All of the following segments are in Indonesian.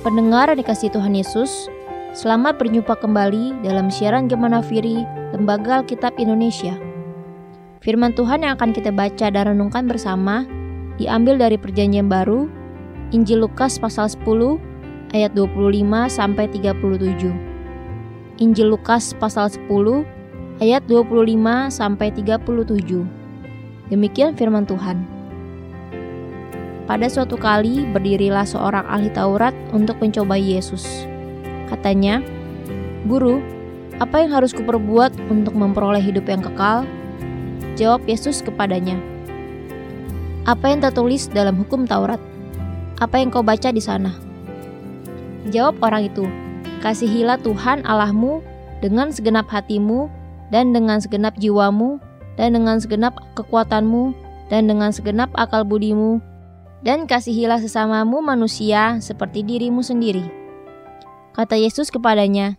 Pendengar yang dikasih Tuhan Yesus, selamat berjumpa kembali dalam siaran Gemana Firi, Lembaga Alkitab Indonesia. Firman Tuhan yang akan kita baca dan renungkan bersama diambil dari Perjanjian Baru, Injil Lukas pasal 10 ayat 25 sampai 37. Injil Lukas pasal 10 ayat 25 sampai 37. Demikian firman Tuhan. Pada suatu kali berdirilah seorang ahli Taurat untuk mencobai Yesus. Katanya, "Guru, apa yang harus kuperbuat untuk memperoleh hidup yang kekal?" Jawab Yesus kepadanya, "Apa yang tertulis dalam hukum Taurat? Apa yang kau baca di sana?" Jawab orang itu, "Kasihilah Tuhan Allahmu dengan segenap hatimu dan dengan segenap jiwamu dan dengan segenap kekuatanmu dan dengan segenap akal budimu dan kasihilah sesamamu manusia seperti dirimu sendiri. Kata Yesus kepadanya,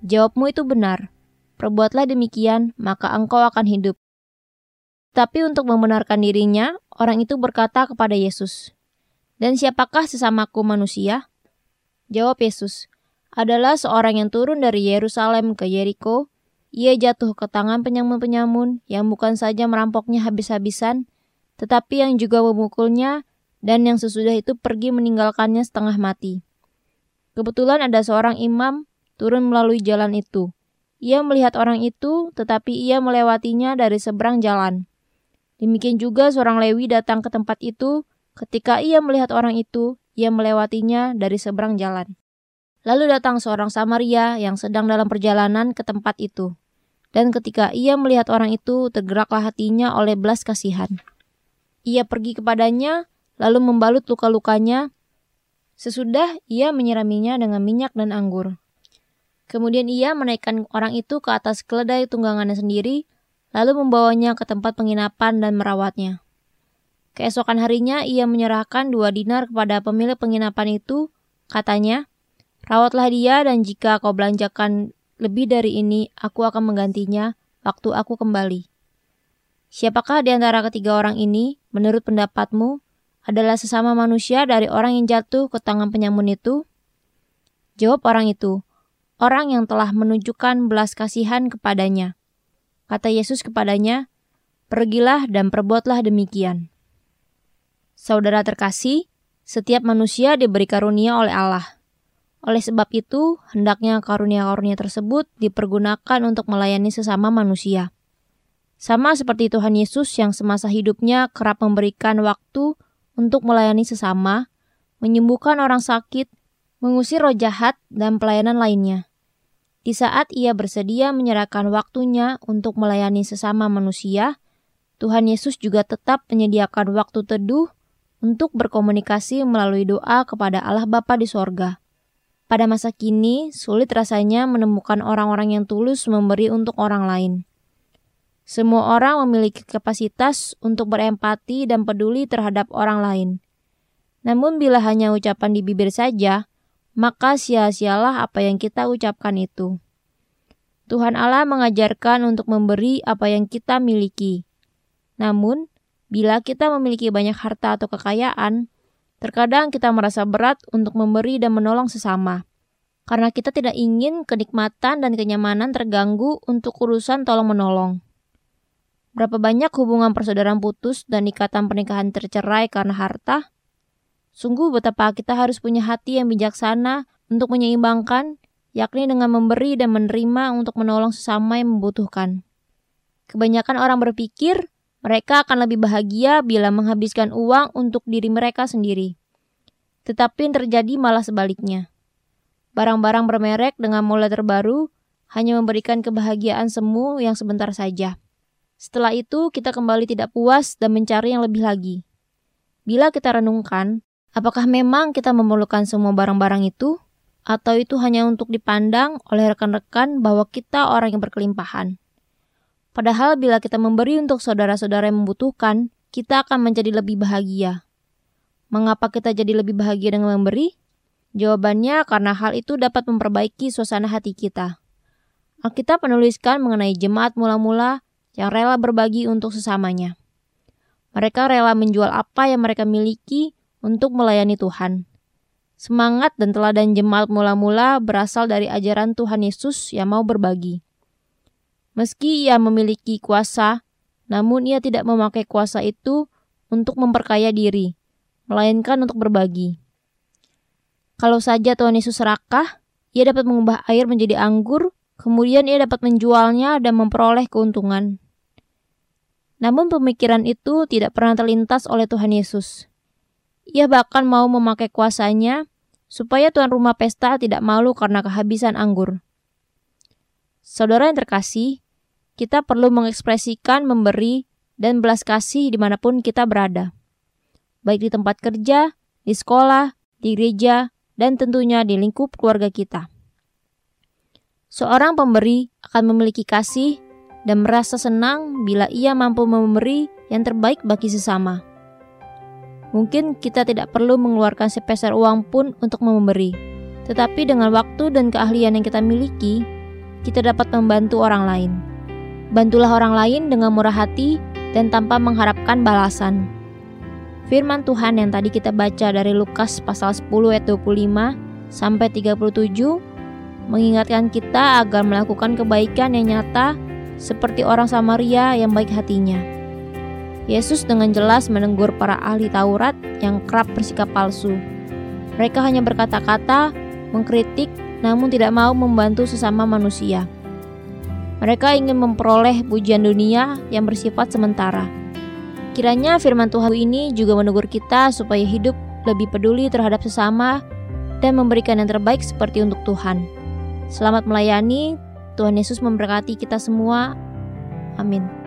Jawabmu itu benar, perbuatlah demikian, maka engkau akan hidup. Tapi untuk membenarkan dirinya, orang itu berkata kepada Yesus, Dan siapakah sesamaku manusia? Jawab Yesus, adalah seorang yang turun dari Yerusalem ke Yeriko. Ia jatuh ke tangan penyamun-penyamun yang bukan saja merampoknya habis-habisan, tetapi yang juga memukulnya dan yang sesudah itu pergi meninggalkannya setengah mati. Kebetulan ada seorang imam turun melalui jalan itu. Ia melihat orang itu, tetapi ia melewatinya dari seberang jalan. Demikian juga seorang Lewi datang ke tempat itu. Ketika ia melihat orang itu, ia melewatinya dari seberang jalan. Lalu datang seorang Samaria yang sedang dalam perjalanan ke tempat itu. Dan ketika ia melihat orang itu, tergeraklah hatinya oleh belas kasihan. Ia pergi kepadanya, lalu membalut luka-lukanya. Sesudah ia menyiraminya dengan minyak dan anggur. Kemudian ia menaikkan orang itu ke atas keledai tunggangannya sendiri, lalu membawanya ke tempat penginapan dan merawatnya. Keesokan harinya ia menyerahkan dua dinar kepada pemilik penginapan itu, katanya, Rawatlah dia dan jika kau belanjakan lebih dari ini, aku akan menggantinya waktu aku kembali. Siapakah di antara ketiga orang ini, menurut pendapatmu, adalah sesama manusia dari orang yang jatuh ke tangan penyamun itu? Jawab orang itu, orang yang telah menunjukkan belas kasihan kepadanya. Kata Yesus kepadanya, Pergilah dan perbuatlah demikian. Saudara terkasih, setiap manusia diberi karunia oleh Allah. Oleh sebab itu, hendaknya karunia-karunia tersebut dipergunakan untuk melayani sesama manusia. Sama seperti Tuhan Yesus yang semasa hidupnya kerap memberikan waktu untuk melayani sesama, menyembuhkan orang sakit, mengusir roh jahat, dan pelayanan lainnya. Di saat ia bersedia menyerahkan waktunya untuk melayani sesama manusia, Tuhan Yesus juga tetap menyediakan waktu teduh untuk berkomunikasi melalui doa kepada Allah Bapa di sorga. Pada masa kini, sulit rasanya menemukan orang-orang yang tulus memberi untuk orang lain. Semua orang memiliki kapasitas untuk berempati dan peduli terhadap orang lain. Namun bila hanya ucapan di bibir saja, maka sia-sialah apa yang kita ucapkan itu. Tuhan Allah mengajarkan untuk memberi apa yang kita miliki. Namun, bila kita memiliki banyak harta atau kekayaan, terkadang kita merasa berat untuk memberi dan menolong sesama. Karena kita tidak ingin kenikmatan dan kenyamanan terganggu untuk urusan tolong-menolong. Berapa banyak hubungan persaudaraan putus dan ikatan pernikahan tercerai karena harta? Sungguh betapa kita harus punya hati yang bijaksana untuk menyeimbangkan, yakni dengan memberi dan menerima untuk menolong sesama yang membutuhkan. Kebanyakan orang berpikir mereka akan lebih bahagia bila menghabiskan uang untuk diri mereka sendiri. Tetapi yang terjadi malah sebaliknya. Barang-barang bermerek dengan model terbaru hanya memberikan kebahagiaan semu yang sebentar saja. Setelah itu, kita kembali tidak puas dan mencari yang lebih lagi. Bila kita renungkan, apakah memang kita memerlukan semua barang-barang itu? Atau itu hanya untuk dipandang oleh rekan-rekan bahwa kita orang yang berkelimpahan? Padahal bila kita memberi untuk saudara-saudara yang membutuhkan, kita akan menjadi lebih bahagia. Mengapa kita jadi lebih bahagia dengan memberi? Jawabannya karena hal itu dapat memperbaiki suasana hati kita. Alkitab menuliskan mengenai jemaat mula-mula yang rela berbagi untuk sesamanya. Mereka rela menjual apa yang mereka miliki untuk melayani Tuhan. semangat dan teladan jemaat mula-mula berasal dari ajaran Tuhan Yesus yang mau berbagi. Meski ia memiliki kuasa, namun ia tidak memakai kuasa itu untuk memperkaya diri, melainkan untuk berbagi. Kalau saja Tuhan Yesus serakah, ia dapat mengubah air menjadi anggur, kemudian ia dapat menjualnya dan memperoleh keuntungan. Namun pemikiran itu tidak pernah terlintas oleh Tuhan Yesus. Ia bahkan mau memakai kuasanya supaya tuan rumah pesta tidak malu karena kehabisan anggur. Saudara yang terkasih, kita perlu mengekspresikan memberi dan belas kasih di mana pun kita berada. Baik di tempat kerja, di sekolah, di gereja, dan tentunya di lingkup keluarga kita. Seorang pemberi akan memiliki kasih dan merasa senang bila ia mampu memberi yang terbaik bagi sesama. Mungkin kita tidak perlu mengeluarkan sepeser uang pun untuk memberi, tetapi dengan waktu dan keahlian yang kita miliki, kita dapat membantu orang lain. Bantulah orang lain dengan murah hati dan tanpa mengharapkan balasan. Firman Tuhan yang tadi kita baca dari Lukas pasal 10 ayat 25 sampai 37 mengingatkan kita agar melakukan kebaikan yang nyata seperti orang Samaria yang baik hatinya. Yesus dengan jelas menegur para ahli Taurat yang kerap bersikap palsu. Mereka hanya berkata-kata, mengkritik, namun tidak mau membantu sesama manusia. Mereka ingin memperoleh pujian dunia yang bersifat sementara. Kiranya firman Tuhan ini juga menegur kita supaya hidup lebih peduli terhadap sesama dan memberikan yang terbaik seperti untuk Tuhan. Selamat melayani, Tuhan Yesus memberkati kita semua. Amin.